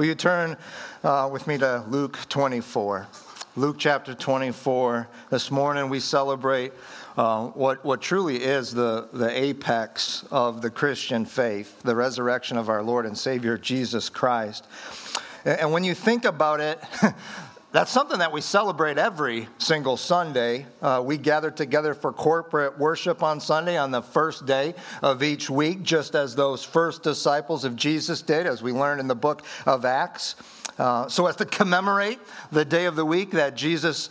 Will you turn uh, with me to Luke 24? Luke chapter 24. This morning we celebrate uh, what, what truly is the, the apex of the Christian faith, the resurrection of our Lord and Savior Jesus Christ. And, and when you think about it, That's something that we celebrate every single Sunday. Uh, we gather together for corporate worship on Sunday on the first day of each week, just as those first disciples of Jesus did, as we learned in the book of Acts. Uh, so, as to commemorate the day of the week that Jesus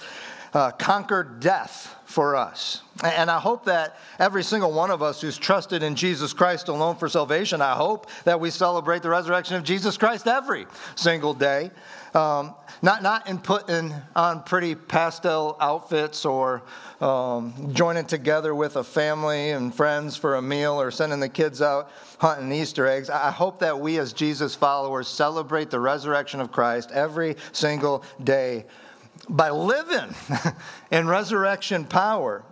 uh, conquered death for us. And I hope that every single one of us who's trusted in Jesus Christ alone for salvation, I hope that we celebrate the resurrection of Jesus Christ every single day. Um, not, not in putting on pretty pastel outfits or um, joining together with a family and friends for a meal or sending the kids out hunting Easter eggs. I hope that we, as Jesus followers, celebrate the resurrection of Christ every single day by living in resurrection power,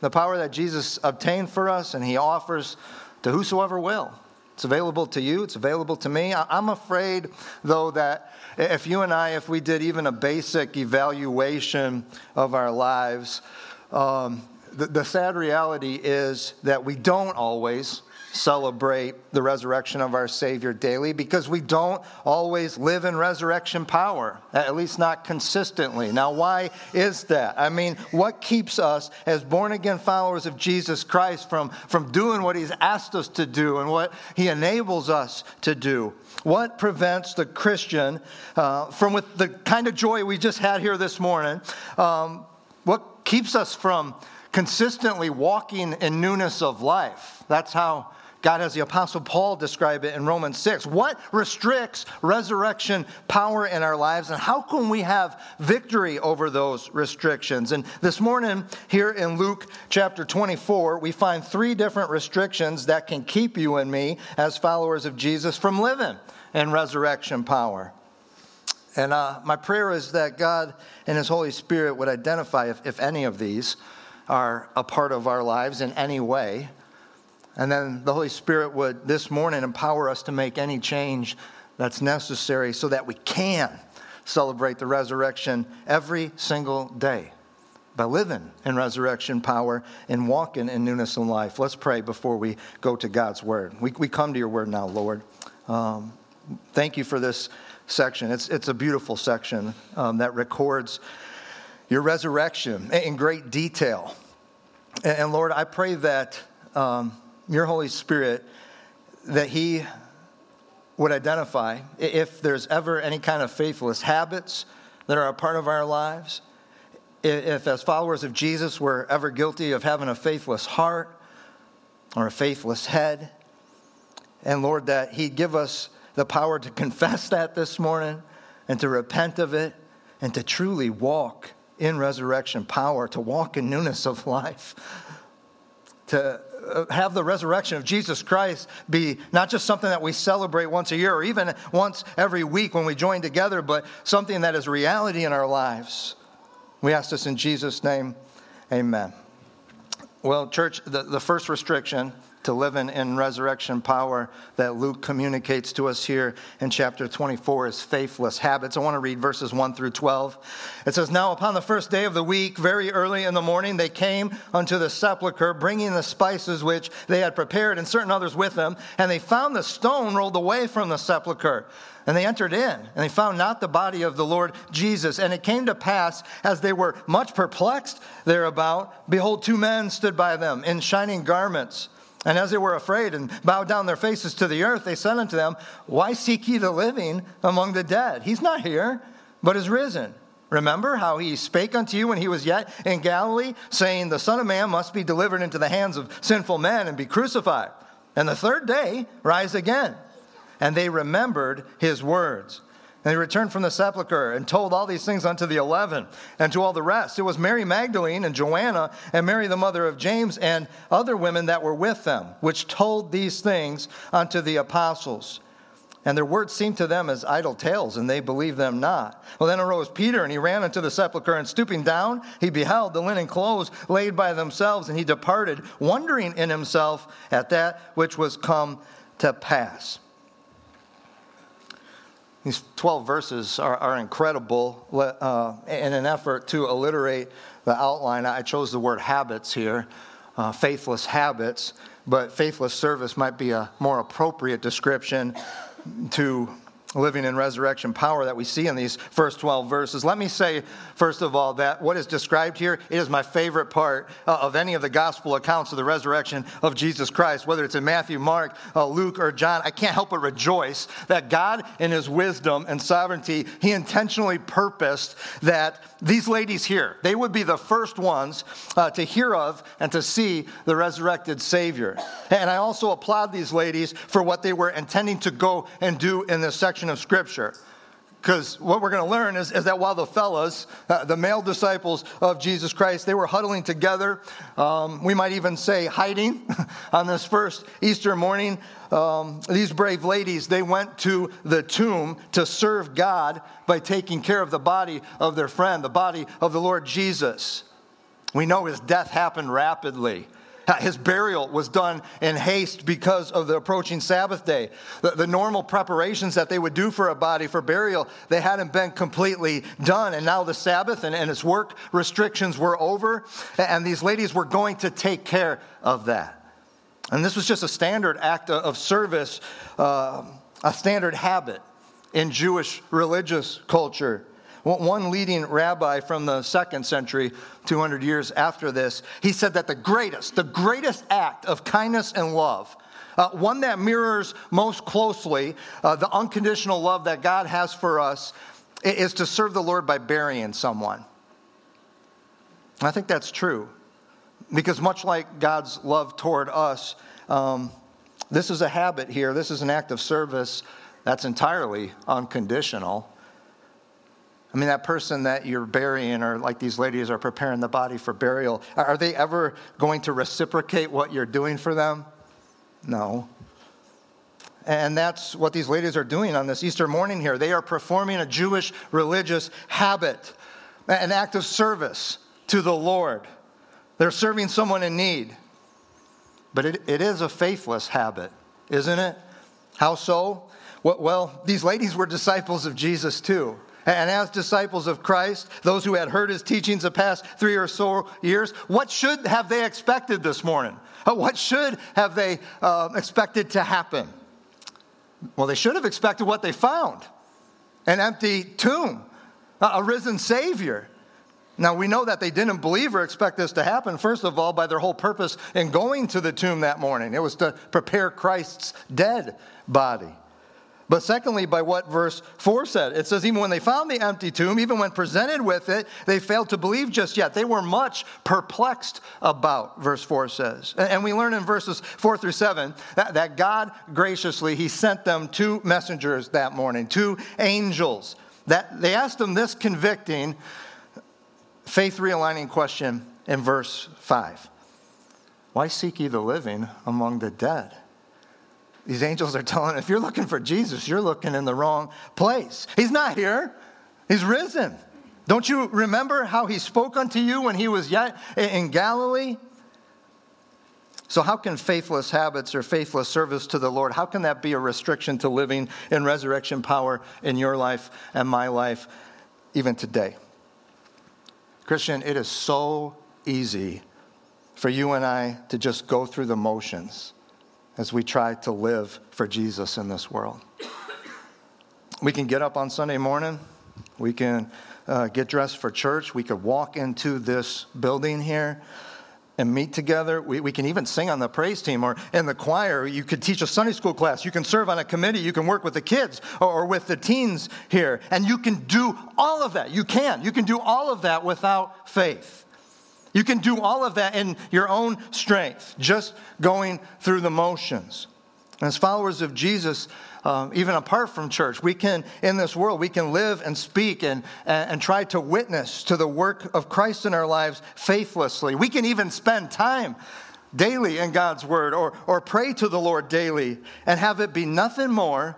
the power that Jesus obtained for us and he offers to whosoever will. It's available to you, it's available to me. I'm afraid, though, that if you and I, if we did even a basic evaluation of our lives, um, the, the sad reality is that we don't always celebrate the resurrection of our Savior daily because we don't always live in resurrection power, at least not consistently. Now, why is that? I mean, what keeps us as born again followers of Jesus Christ from, from doing what He's asked us to do and what He enables us to do? What prevents the Christian uh, from, with the kind of joy we just had here this morning, um, what keeps us from consistently walking in newness of life? That's how God, has the Apostle Paul described it in Romans 6, what restricts resurrection power in our lives, and how can we have victory over those restrictions? And this morning, here in Luke chapter 24, we find three different restrictions that can keep you and me, as followers of Jesus, from living in resurrection power. And uh, my prayer is that God and His Holy Spirit would identify if, if any of these are a part of our lives in any way and then the Holy Spirit would this morning empower us to make any change that's necessary so that we can celebrate the resurrection every single day by living in resurrection power and walking in newness of life. Let's pray before we go to God's word. We, we come to your word now, Lord. Um, thank you for this section. It's, it's a beautiful section um, that records your resurrection in great detail. And, Lord, I pray that. Um, your Holy Spirit that He would identify if there's ever any kind of faithless habits that are a part of our lives, if as followers of Jesus we're ever guilty of having a faithless heart or a faithless head, and Lord, that He'd give us the power to confess that this morning and to repent of it and to truly walk in resurrection power, to walk in newness of life, to uh, have the resurrection of Jesus Christ be not just something that we celebrate once a year or even once every week when we join together, but something that is reality in our lives. We ask this in Jesus' name. Amen. Well, church, the, the first restriction to living in resurrection power that Luke communicates to us here in chapter 24 is faithless habits. I want to read verses 1 through 12. It says, Now upon the first day of the week, very early in the morning, they came unto the sepulchre, bringing the spices which they had prepared, and certain others with them. And they found the stone rolled away from the sepulchre. And they entered in, and they found not the body of the Lord Jesus. And it came to pass, as they were much perplexed thereabout, behold, two men stood by them in shining garments and as they were afraid and bowed down their faces to the earth, they said unto them, Why seek ye the living among the dead? He's not here, but is risen. Remember how he spake unto you when he was yet in Galilee, saying, The Son of Man must be delivered into the hands of sinful men and be crucified, And the third day, rise again. And they remembered his words. And he returned from the sepulchre and told all these things unto the eleven and to all the rest. It was Mary Magdalene and Joanna and Mary the mother of James and other women that were with them, which told these things unto the apostles. And their words seemed to them as idle tales, and they believed them not. Well, then arose Peter, and he ran into the sepulchre, and stooping down, he beheld the linen clothes laid by themselves, and he departed, wondering in himself at that which was come to pass. These 12 verses are, are incredible. Uh, in an effort to alliterate the outline, I chose the word habits here, uh, faithless habits, but faithless service might be a more appropriate description to living in resurrection power that we see in these first 12 verses. Let me say, first of all, that what is described here it is my favorite part uh, of any of the gospel accounts of the resurrection of Jesus Christ, whether it's in Matthew, Mark, uh, Luke, or John. I can't help but rejoice that God, in his wisdom and sovereignty, he intentionally purposed that these ladies here, they would be the first ones uh, to hear of and to see the resurrected Savior. And I also applaud these ladies for what they were intending to go and do in this section of Scripture. Because what we're going to learn is, is, that while the fellas, uh, the male disciples of Jesus Christ, they were huddling together, um, we might even say hiding on this first Easter morning, um, these brave ladies, they went to the tomb to serve God by taking care of the body of their friend, the body of the Lord Jesus. We know his death happened rapidly. His burial was done in haste because of the approaching Sabbath day. The, the, normal preparations that they would do for a body for burial, they hadn't been completely done. And now the Sabbath and, and its work restrictions were over, and these ladies were going to take care of that. And this was just a standard act of service, uh, a standard habit in Jewish religious culture. One leading rabbi from the second century, 200 years after this, he said that the greatest, the greatest act of kindness and love, uh, one that mirrors most closely uh, the unconditional love that God has for us, is to serve the Lord by burying someone. I think that's true. Because much like God's love toward us, um, this is a habit here. This is an act of service that's entirely unconditional. I mean, that person that you're burying, or like these ladies are preparing the body for burial, are they ever going to reciprocate what you're doing for them? No. And that's what these ladies are doing on this Easter morning here. They are performing a Jewish religious habit, an act of service to the Lord. They're serving someone in need. But it, it is a faithless habit, isn't it? How so? Well, these ladies were disciples of Jesus too. And as disciples of Christ, those who had heard his teachings the past three or so years, what should have they expected this morning? Uh, what should have they uh, expected to happen? Well, they should have expected what they found an empty tomb, a risen Savior. Now, we know that they didn't believe or expect this to happen, first of all, by their whole purpose in going to the tomb that morning. It was to prepare Christ's dead body. But secondly, by what verse 4 said. It says, even when they found the empty tomb, even when presented with it, they failed to believe just yet. They were much perplexed about, verse 4 says. And we learn in verses 4 through 7 that, that God graciously, He sent them two messengers that morning, two angels. That they asked them this convicting, faith realigning question in verse 5 Why seek ye the living among the dead? These angels are telling, if you're looking for Jesus, you're looking in the wrong place. He's not here, He's risen. Don't you remember how He spoke unto you when He was yet in Galilee? So, how can faithless habits or faithless service to the Lord, how can that be a restriction to living in resurrection power in your life and my life even today? Christian, it is so easy for you and I to just go through the motions as we try to live for Jesus in this world. We can get up on Sunday morning, we can uh, get dressed for church, we could walk into this building here and meet together. We, we can even sing on the praise team or in the choir. You could teach a Sunday school class. You can serve on a committee. You can work with the kids or, or with the teens here. And you can do all of that. You can. You can do all of that without faith. You can do all of that in your own strength, just going through the motions. As followers of Jesus, um, even apart from church, we can, in this world, we can live and speak and, and, and try to witness to the work of Christ in our lives faithlessly. We can even spend time daily in God's word or, or pray to the Lord daily and have it be nothing more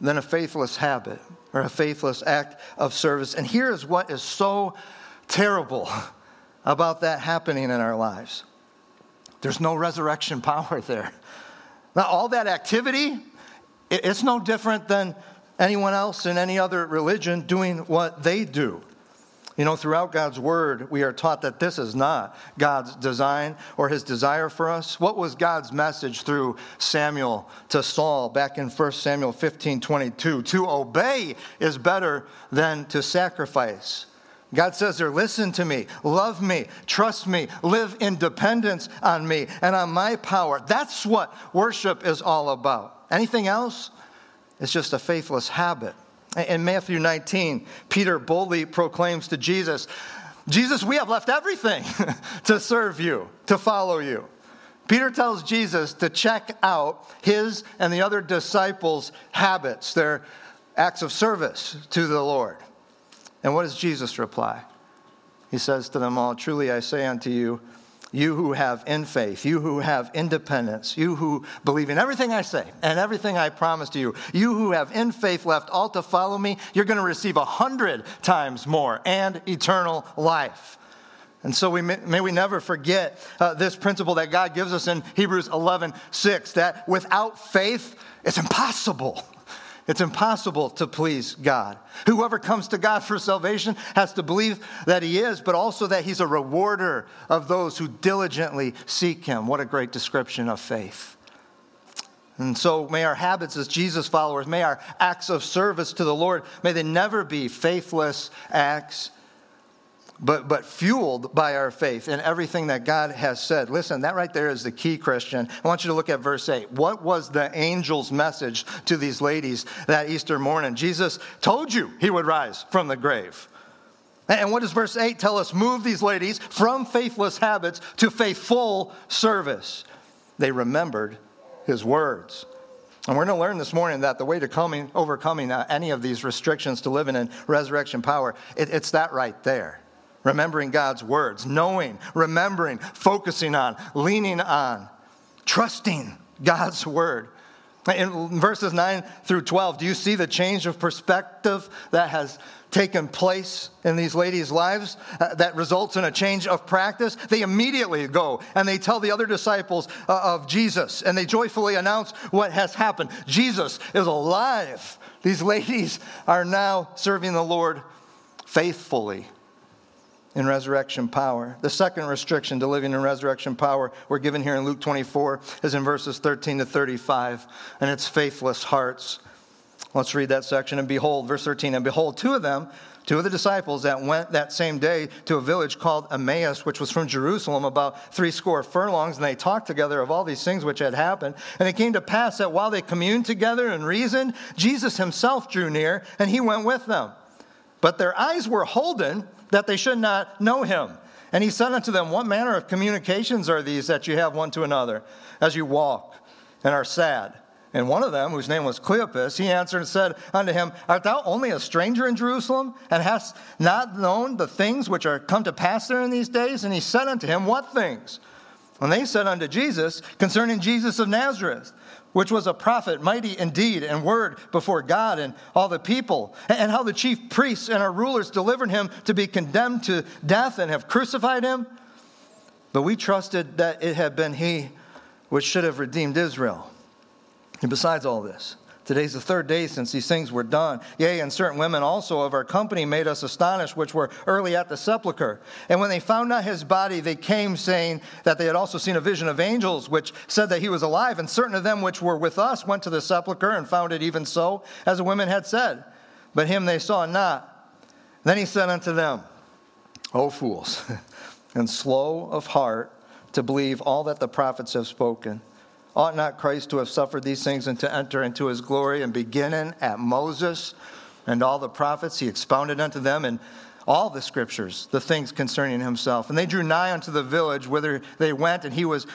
than a faithless habit or a faithless act of service. And here is what is so terrible about that happening in our lives there's no resurrection power there. Now, all that activity, it's no different than anyone else in any other religion doing what they do. You know, throughout God's word, we are taught that this is not God's design or his desire for us. What was God's message through Samuel to Saul back in 1 Samuel 15 22? To obey is better than to sacrifice. God says there, listen to me, love me, trust me, live in dependence on me and on my power. That's what worship is all about. Anything else? It's just a faithless habit. In Matthew 19, Peter boldly proclaims to Jesus, Jesus, we have left everything to serve you, to follow you. Peter tells Jesus to check out his and the other disciples' habits, their acts of service to the Lord. And what does Jesus reply? He says to them all, Truly I say unto you, you who have in faith, you who have independence, you who believe in everything I say and everything I promise to you, you who have in faith left all to follow me, you're going to receive a hundred times more and eternal life. And so we may, may we never forget uh, this principle that God gives us in Hebrews 11 6 that without faith, it's impossible it's impossible to please God. Whoever comes to God for salvation has to believe that He is, but also that He's a rewarder of those who diligently seek Him. What a great description of faith. And so may our habits as Jesus followers, may our acts of service to the Lord, may they never be faithless acts but, but fueled by our faith in everything that God has said. Listen, that right there is the key, Christian. I want you to look at verse 8. What was the angel's message to these ladies that Easter morning? Jesus told you he would rise from the grave. And what does verse 8 tell us? Move these ladies from faithless habits to faithful service. They remembered his words. And we're going to learn this morning that the way to coming, overcoming uh, any of these restrictions to living in resurrection power, it, it's that right there remembering God's words, knowing, remembering, focusing on, leaning on, trusting God's word. In verses 9 through 12, do you see the change of perspective that has taken place in these ladies' lives uh, that results in a change of practice? They immediately go and they tell the other disciples uh, of Jesus and they joyfully announce what has happened. Jesus is alive. These ladies are now serving the Lord faithfully in resurrection power. The second restriction to living in resurrection power we're given here in Luke 24 is in verses 13 to 35, and it's faithless hearts. Let's read that section. And behold, verse 13, and behold, two of them, two of the disciples that went that same day to a village called Emmaus, which was from Jerusalem, about three score furlongs, and they talked together of all these things which had happened. And it came to pass that while they communed together and reasoned, Jesus himself drew near, and he went with them. But their eyes were holden that they should not know him. And he said unto them, What manner of communications are these that you have one to another as you walk and are sad? And one of them, whose name was Cleopas, he answered and said unto him, Art thou only a stranger in Jerusalem, and hast not known the things which are come to pass there in these days? And he said unto him, What things? And they said unto Jesus, Concerning Jesus of Nazareth which was a prophet, mighty in deed and word before God and all the people, and how the chief priests and our rulers delivered him to be condemned to death and have crucified him. But we trusted that it had been he which should have redeemed Israel. And besides all this, Today's the third day since these things were done. Yea, and certain women also of our company made us astonished, which were early at the sepulchre. And when they found not his body, they came saying that they had also seen a vision of angels, which said that he was alive. And certain of them which were with us went to the sepulchre and found it even so, as the women had said. But him they saw not. Then he said unto them, O fools, and slow of heart to believe all that the prophets have spoken. Ought not Christ to have suffered these things and to enter into his glory? And beginning at Moses and all the prophets, he expounded unto them in all the scriptures, the things concerning himself. And they drew nigh unto the village whither they went, and he was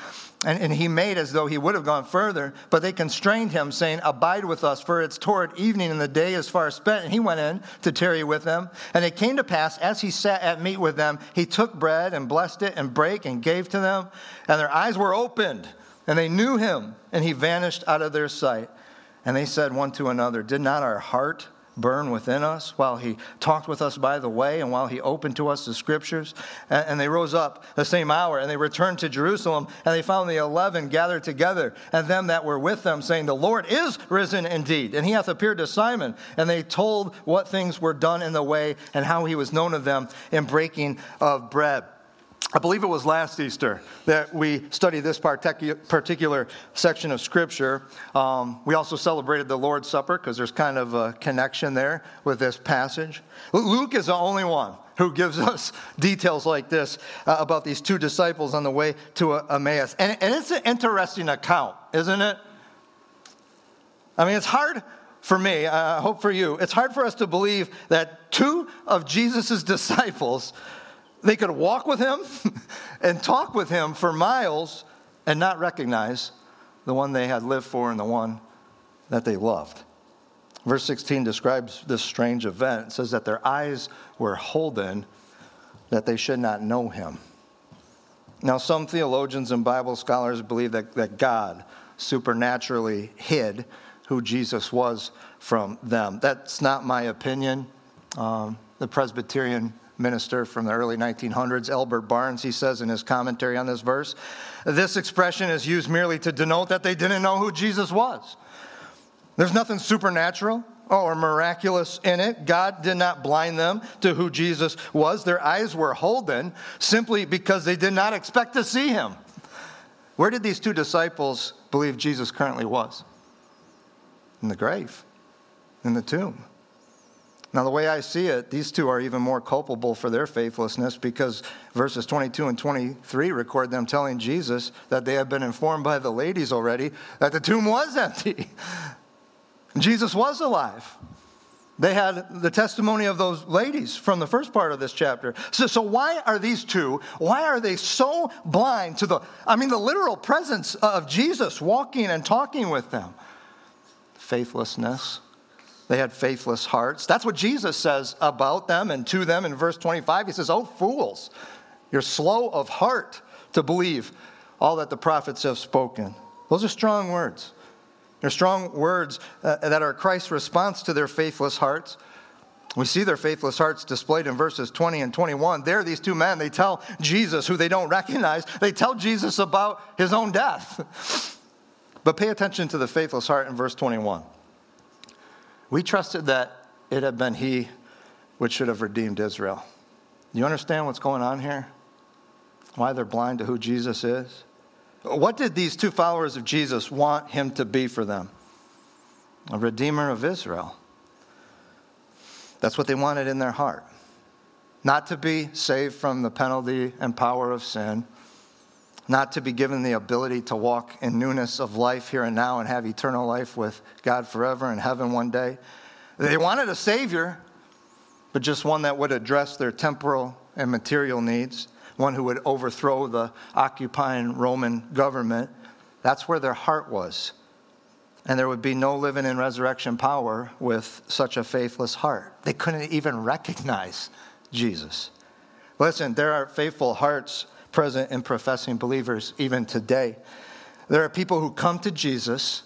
and, and, he made as though he would have gone further, but they constrained him, saying, Abide with us, for it's toward evening, and the day is far spent. And he went in to tarry with them. And it came to pass, as he sat at meat with them, he took bread and blessed it and brake and gave to them. And their eyes were opened, and they knew him, and he vanished out of their sight. And they said one to another, Did not our heart burn within us while he talked with us by the way and while he opened to us the scriptures. And, they rose up the same hour and they returned to Jerusalem and they found the eleven gathered together and them that were with them, saying, The Lord is risen indeed. And he hath appeared to Simon. And they told what things were done in the way and how he was known of them in breaking of bread. I believe it was last Easter that we studied this particular section of Scripture. Um, we also celebrated the Lord's Supper because there's kind of a connection there with this passage. Luke is the only one who gives us details like this uh, about these two disciples on the way to Emmaus. And, and it's an interesting account, isn't it? I mean, it's hard for me, I hope for you, it's hard for us to believe that two of Jesus' disciples they could walk with him and talk with him for miles and not recognize the one they had lived for and the one that they loved. Verse 16 describes this strange event. It says that their eyes were holden, that they should not know him. Now, some theologians and Bible scholars believe that, that God supernaturally hid who Jesus was from them. That's not my opinion. Um, the Presbyterian minister from the early 1900s, Albert Barnes, he says in his commentary on this verse, this expression is used merely to denote that they didn't know who Jesus was. There's nothing supernatural or miraculous in it. God did not blind them to who Jesus was. Their eyes were holden simply because they did not expect to see him. Where did these two disciples believe Jesus currently was? In the grave, in the tomb. Now, the way I see it, these two are even more culpable for their faithlessness because verses 22 and 23 record them telling Jesus that they had been informed by the ladies already that the tomb was empty. Jesus was alive. They had the testimony of those ladies from the first part of this chapter. So, so why are these two, why are they so blind to the, I mean, the literal presence of Jesus walking and talking with them? Faithlessness they had faithless hearts. That's what Jesus says about them and to them in verse 25. He says, Oh, fools, you're slow of heart to believe all that the prophets have spoken. Those are strong words. They're strong words uh, that are Christ's response to their faithless hearts. We see their faithless hearts displayed in verses 20 and 21. There, these two men, they tell Jesus, who they don't recognize, they tell Jesus about his own death. But pay attention to the faithless heart in verse 21. We trusted that it had been He which should have redeemed Israel. You understand what's going on here? Why they're blind to who Jesus is? What did these two followers of Jesus want Him to be for them? A redeemer of Israel. That's what they wanted in their heart. Not to be saved from the penalty and power of sin not to be given the ability to walk in newness of life here and now and have eternal life with God forever in heaven one day. They wanted a Savior, but just one that would address their temporal and material needs, one who would overthrow the occupying Roman government. That's where their heart was. And there would be no living in resurrection power with such a faithless heart. They couldn't even recognize Jesus. Listen, there are faithful hearts present in professing believers even today. There are people who come to Jesus,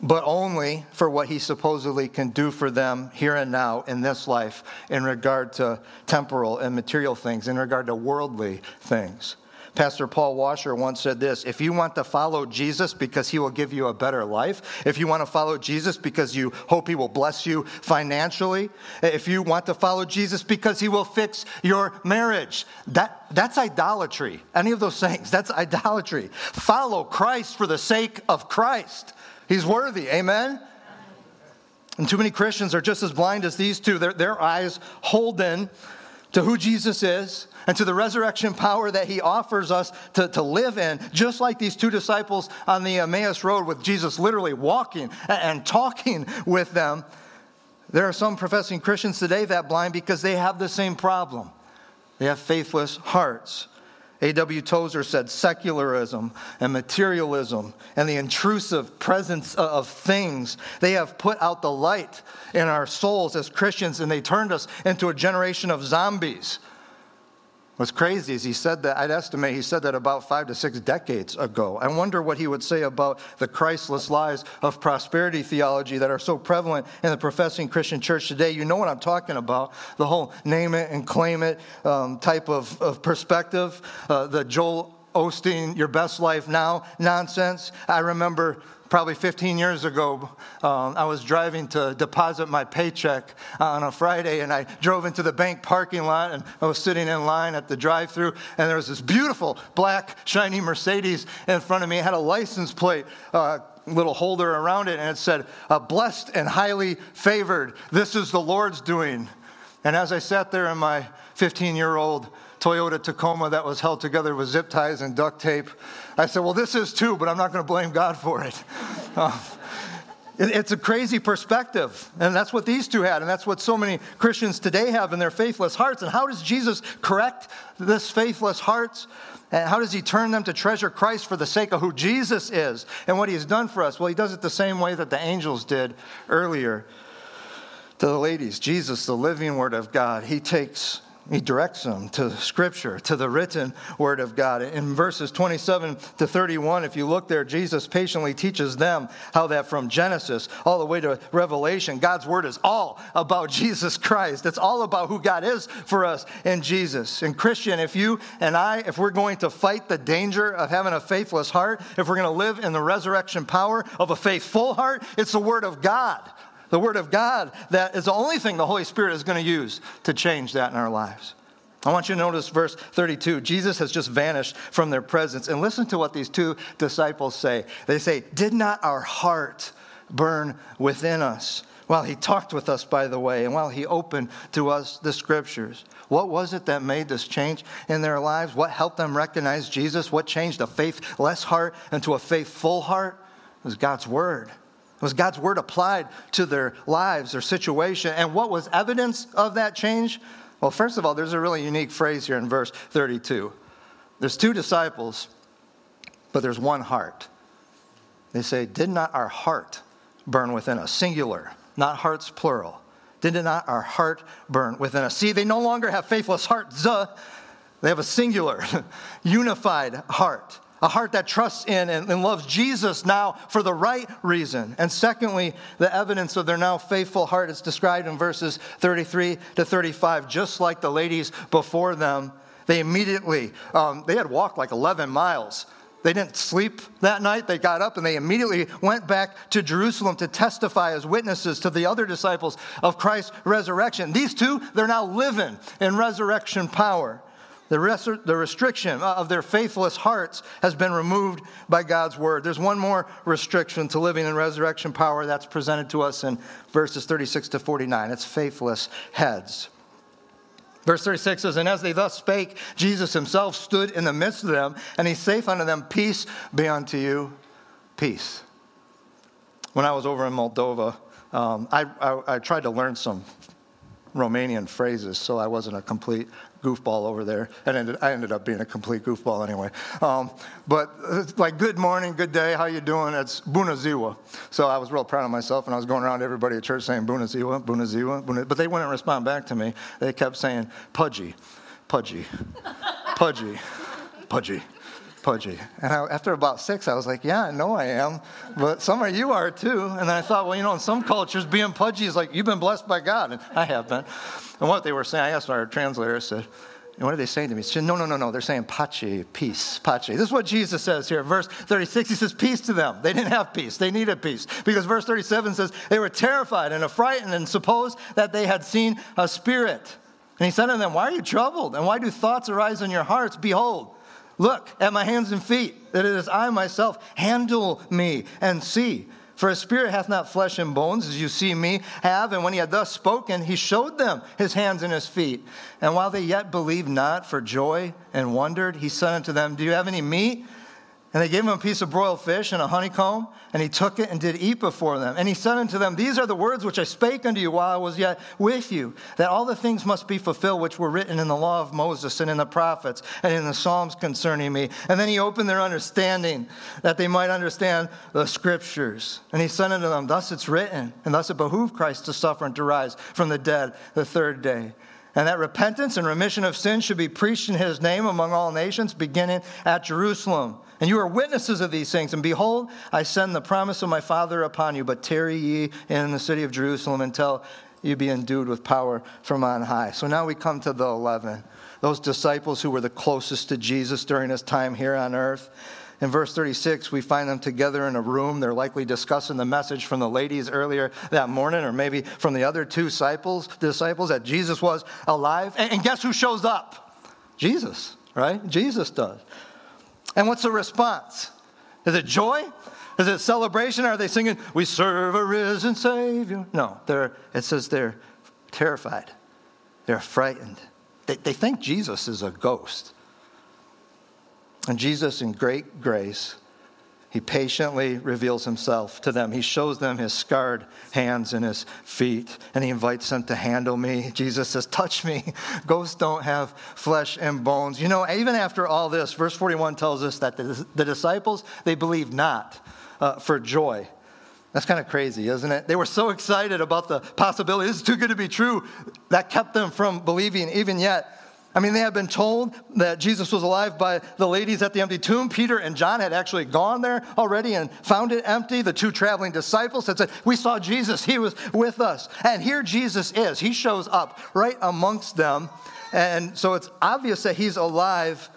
but only for what he supposedly can do for them here and now in this life in regard to temporal and material things, in regard to worldly things. Pastor Paul Washer once said this If you want to follow Jesus because he will give you a better life, if you want to follow Jesus because you hope he will bless you financially, if you want to follow Jesus because he will fix your marriage, that, that's idolatry. Any of those things, that's idolatry. Follow Christ for the sake of Christ. He's worthy. Amen? And too many Christians are just as blind as these two. Their, their eyes holden to who Jesus is and to the resurrection power that he offers us to, to live in, just like these two disciples on the Emmaus Road with Jesus literally walking and talking with them. There are some professing Christians today that blind because they have the same problem. They have faithless hearts. A.W. Tozer said secularism and materialism and the intrusive presence of things, they have put out the light in our souls as Christians and they turned us into a generation of zombies. What's crazy is he said that, I'd estimate he said that about five to six decades ago. I wonder what he would say about the Christless lies of prosperity theology that are so prevalent in the professing Christian church today. You know what I'm talking about the whole name it and claim it um, type of, of perspective, uh, the Joel Osteen, your best life now nonsense. I remember probably 15 years ago, um, I was driving to deposit my paycheck on a Friday, and I drove into the bank parking lot, and I was sitting in line at the drive-through, and there was this beautiful black shiny Mercedes in front of me. It had a license plate. Uh, little holder around it and it said uh, blessed and highly favored this is the lord's doing and as i sat there in my 15 year old Toyota Tacoma that was held together with zip ties and duct tape. I said, Well, this is too, but I'm not going to blame God for it. Uh, it's a crazy perspective. And that's what these two had. And that's what so many Christians today have in their faithless hearts. And how does Jesus correct this faithless hearts? And how does he turn them to treasure Christ for the sake of who Jesus is and what he has done for us? Well, he does it the same way that the angels did earlier to the ladies. Jesus, the living word of God, he takes he directs them to Scripture, to the written Word of God. In verses 27 to 31, if you look there, Jesus patiently teaches them how that from Genesis all the way to Revelation, God's Word is all about Jesus Christ. It's all about who God is for us in Jesus. And Christian, if you and I, if we're going to fight the danger of having a faithless heart, if we're going to live in the resurrection power of a faithful heart, it's the Word of God the Word of God, that is the only thing the Holy Spirit is going to use to change that in our lives. I want you to notice verse 32. Jesus has just vanished from their presence. And listen to what these two disciples say. They say, Did not our heart burn within us? While he talked with us, by the way, and while he opened to us the scriptures. What was it that made this change in their lives? What helped them recognize Jesus? What changed a faithless heart into a faithful heart? It was God's word. Was God's word applied to their lives, their situation? And what was evidence of that change? Well, first of all, there's a really unique phrase here in verse 32. There's two disciples, but there's one heart. They say, Did not our heart burn within us? Singular, not hearts plural. Did not our heart burn within us? See, they no longer have faithless hearts. They have a singular, unified heart a heart that trusts in and, loves Jesus now for the right reason. And secondly, the evidence of their now faithful heart is described in verses 33 to 35, just like the ladies before them. They immediately, um, they had walked like 11 miles. They didn't sleep that night. They got up and they immediately went back to Jerusalem to testify as witnesses to the other disciples of Christ's resurrection. These two, they're now living in resurrection power. The, rest, the restriction of their faithless hearts has been removed by God's word. There's one more restriction to living in resurrection power that's presented to us in verses 36 to 49. It's faithless heads. Verse 36 says, And as they thus spake, Jesus himself stood in the midst of them, and he saith unto them, Peace be unto you, peace. When I was over in Moldova, um, I, I, I tried to learn some Romanian phrases, so I wasn't a complete goofball over there. And ended, I ended up being a complete goofball anyway. Um, but it's like, good morning, good day, how you doing? It's Bună ziua. So I was real proud of myself, and I was going around everybody at church saying Bună ziua, Bună Bună, but they wouldn't respond back to me. They kept saying pudgy, pudgy, pudgy, pudgy pudgy. And I, after about six, I was like, yeah, I know I am, but some of you are too. And then I thought, well, you know, in some cultures, being pudgy is like, you've been blessed by God. And I have been. And what they were saying, I asked our translator, I said, and what are they saying to me? He said, no, no, no, no. They're saying pace, peace, pace. This is what Jesus says here. Verse 36, he says, peace to them. They didn't have peace. They needed peace. Because verse 37 says, they were terrified and affrighted and supposed that they had seen a spirit. And he said to them, Why are you troubled? And why do thoughts arise in your hearts? Behold, Look at my hands and feet, that it is I myself. Handle me and see. For a spirit hath not flesh and bones, as you see me have. And when he had thus spoken, he showed them his hands and his feet. And while they yet believed not for joy and wondered, he said unto them, Do you have any meat? And they gave him a piece of broiled fish and a honeycomb, and he took it and did eat before them. And he said unto them, These are the words which I spake unto you while I was yet with you, that all the things must be fulfilled which were written in the law of Moses and in the prophets and in the Psalms concerning me. And then he opened their understanding, that they might understand the scriptures. And he said unto them, Thus it's written, and thus it behooved Christ to suffer and to rise from the dead the third day and that repentance and remission of sins should be preached in his name among all nations, beginning at Jerusalem. And you are witnesses of these things. And behold, I send the promise of my Father upon you, but tarry ye in the city of Jerusalem until you be endued with power from on high. So now we come to the 11, those disciples who were the closest to Jesus during his time here on earth. In verse 36, we find them together in a room. They're likely discussing the message from the ladies earlier that morning, or maybe from the other two disciples, disciples that Jesus was alive. And guess who shows up? Jesus, right? Jesus does. And what's the response? Is it joy? Is it celebration? Are they singing, We serve a risen Savior? No, they're, it says they're terrified. They're frightened. They, they think Jesus is a ghost. And Jesus, in great grace, he patiently reveals himself to them. He shows them his scarred hands and his feet, and he invites them to handle me. Jesus says, Touch me. Ghosts don't have flesh and bones. You know, even after all this, verse 41 tells us that the, the disciples, they believed not uh, for joy. That's kind of crazy, isn't it? They were so excited about the possibility, this is too good to be true, that kept them from believing even yet. I mean, they had been told that Jesus was alive by the ladies at the empty tomb. Peter and John had actually gone there already and found it empty. The two traveling disciples had said, We saw Jesus, he was with us. And here Jesus is. He shows up right amongst them. And so it's obvious that he's alive,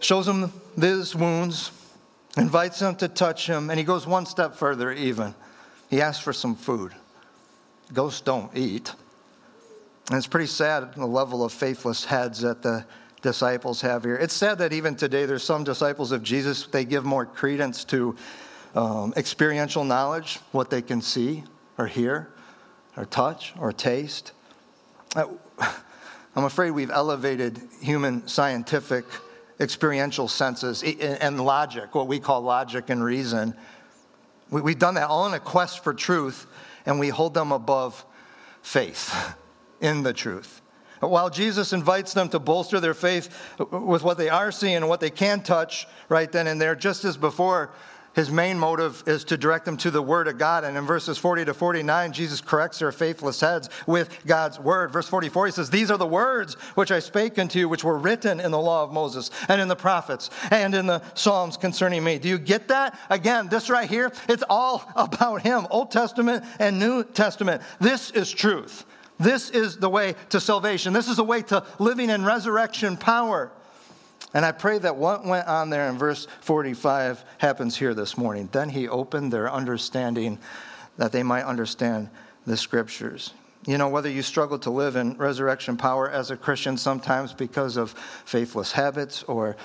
shows them his wounds, invites them to touch him, and he goes one step further, even. He asks for some food. Ghosts don't eat. And it's pretty sad the level of faithless heads that the disciples have here. It's sad that even today there's some disciples of Jesus, they give more credence to um, experiential knowledge, what they can see or hear or touch or taste. Uh, I'm afraid we've elevated human scientific experiential senses and logic, what we call logic and reason. We've done that all in a quest for truth, and we hold them above faith. in the truth. While Jesus invites them to bolster their faith with what they are seeing and what they can touch right then and there, just as before, his main motive is to direct them to the Word of God. And in verses 40 to 49, Jesus corrects their faithless heads with God's Word. Verse 44, he says, These are the words which I spake unto you, which were written in the law of Moses and in the prophets and in the Psalms concerning me. Do you get that? Again, this right here, it's all about him Old Testament and New Testament. This is truth. This is the way to salvation. This is the way to living in resurrection power. And I pray that what went on there in verse 45 happens here this morning. Then he opened their understanding that they might understand the scriptures. You know, whether you struggle to live in resurrection power as a Christian sometimes because of faithless habits or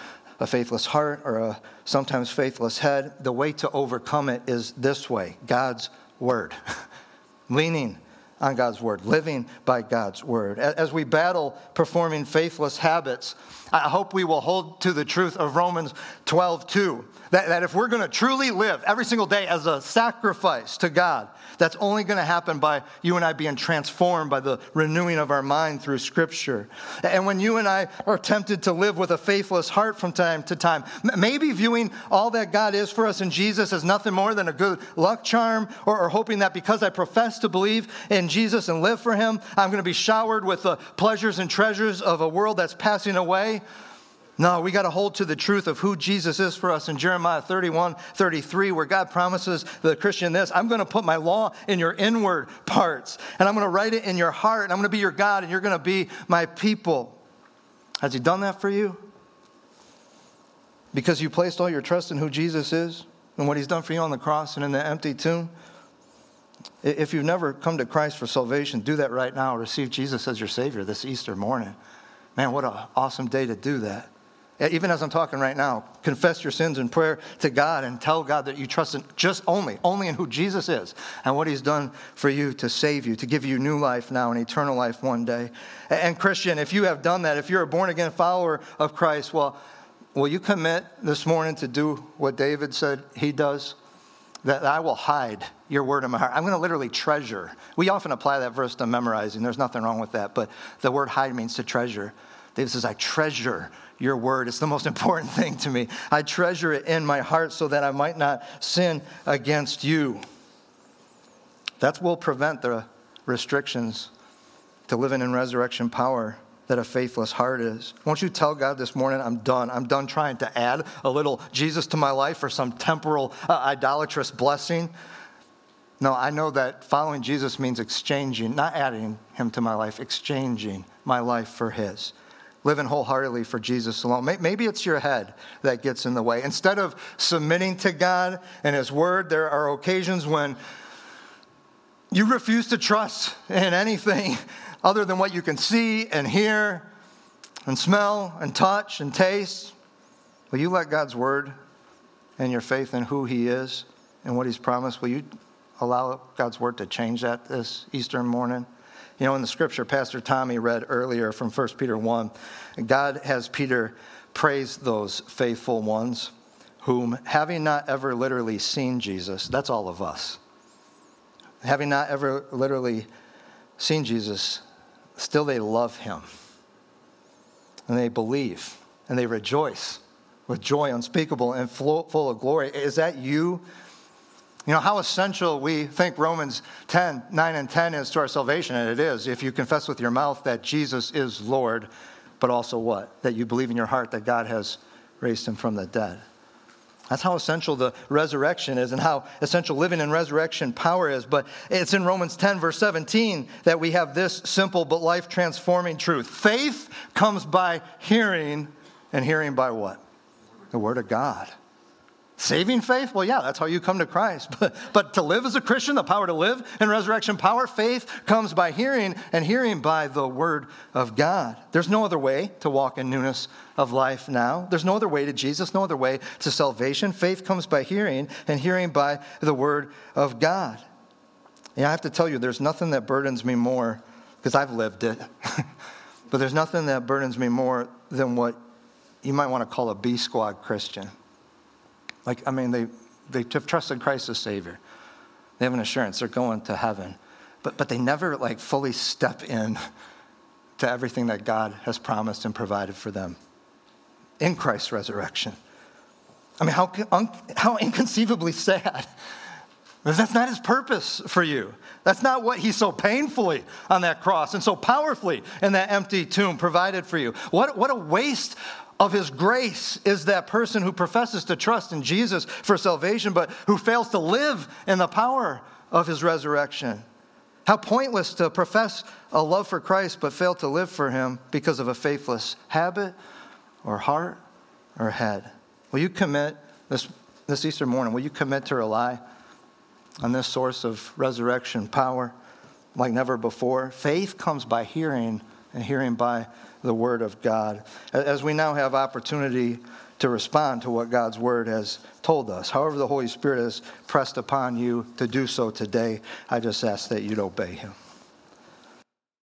a faithless heart or a sometimes faithless head, the way to overcome it is this way God's word. Leaning on God's word, living by God's word. As we battle performing faithless habits, I hope we will hold to the truth of Romans 12, 2. That, that if we're going to truly live every single day as a sacrifice to God, that's only going to happen by you and I being transformed by the renewing of our mind through Scripture. And when you and I are tempted to live with a faithless heart from time to time, maybe viewing all that God is for us in Jesus as nothing more than a good luck charm, or, or hoping that because I profess to believe in Jesus and live for Him, I'm going to be showered with the pleasures and treasures of a world that's passing away. No, we got to hold to the truth of who Jesus is for us in Jeremiah 31, 33, where God promises the Christian this I'm going to put my law in your inward parts, and I'm going to write it in your heart, and I'm going to be your God, and you're going to be my people. Has He done that for you? Because you placed all your trust in who Jesus is and what He's done for you on the cross and in the empty tomb? If you've never come to Christ for salvation, do that right now. Receive Jesus as your Savior this Easter morning. Man, what an awesome day to do that. Even as I'm talking right now, confess your sins in prayer to God and tell God that you trust in just only, only in who Jesus is and what he's done for you to save you, to give you new life now and eternal life one day. And Christian, if you have done that, if you're a born again follower of Christ, well, will you commit this morning to do what David said he does? That I will hide your word in my heart. I'm going to literally treasure. We often apply that verse to memorizing. There's nothing wrong with that. But the word hide means to treasure. David says, I treasure your word. It's the most important thing to me. I treasure it in my heart so that I might not sin against you. That will prevent the restrictions to living in resurrection power that a faithless heart is. Won't you tell God this morning, I'm done. I'm done trying to add a little Jesus to my life or some temporal uh, idolatrous blessing. No, I know that following Jesus means exchanging, not adding him to my life, exchanging my life for his. Living wholeheartedly for Jesus alone. Maybe it's your head that gets in the way. Instead of submitting to God and his word, there are occasions when you refuse to trust in anything other than what you can see and hear and smell and touch and taste? Will you let God's word and your faith in who He is and what He's promised, will you allow God's word to change that this Easter morning? You know, in the scripture Pastor Tommy read earlier from 1 Peter 1, God has Peter praise those faithful ones whom, having not ever literally seen Jesus, that's all of us, having not ever literally seen Jesus, still they love him. And they believe and they rejoice with joy unspeakable and full of glory. Is that you? You know, how essential we think Romans 10, 9 and 10 is to our salvation, and it is. If you confess with your mouth that Jesus is Lord, but also what? That you believe in your heart that God has raised him from the dead. That's how essential the resurrection is and how essential living in resurrection power is. But it's in Romans 10, verse 17, that we have this simple but life transforming truth. Faith comes by hearing, and hearing by what? The Word of God. Saving faith? Well, yeah, that's how you come to Christ. But, but to live as a Christian, the power to live in resurrection power, faith comes by hearing, and hearing by the Word of God. There's no other way to walk in newness of life now. There's no other way to Jesus, no other way to salvation. Faith comes by hearing, and hearing by the Word of God. And I have to tell you, there's nothing that burdens me more, because I've lived it, but there's nothing that burdens me more than what you might want to call a B squad Christian. Like, I mean, they, they have trusted Christ as Savior. They have an assurance they're going to heaven. But, but they never like fully step in to everything that God has promised and provided for them in Christ's resurrection. I mean, how, how inconceivably sad. That's not his purpose for you. That's not what he so painfully on that cross and so powerfully in that empty tomb provided for you. What, what a waste of his grace is that person who professes to trust in Jesus for salvation, but who fails to live in the power of his resurrection. How pointless to profess a love for Christ but fail to live for him because of a faithless habit or heart or head. Will you commit this, this Easter morning? Will you commit to rely on this source of resurrection power like never before? Faith comes by hearing, and hearing by the Word of God. As we now have opportunity to respond to what God's Word has told us, however, the Holy Spirit has pressed upon you to do so today, I just ask that you'd obey Him.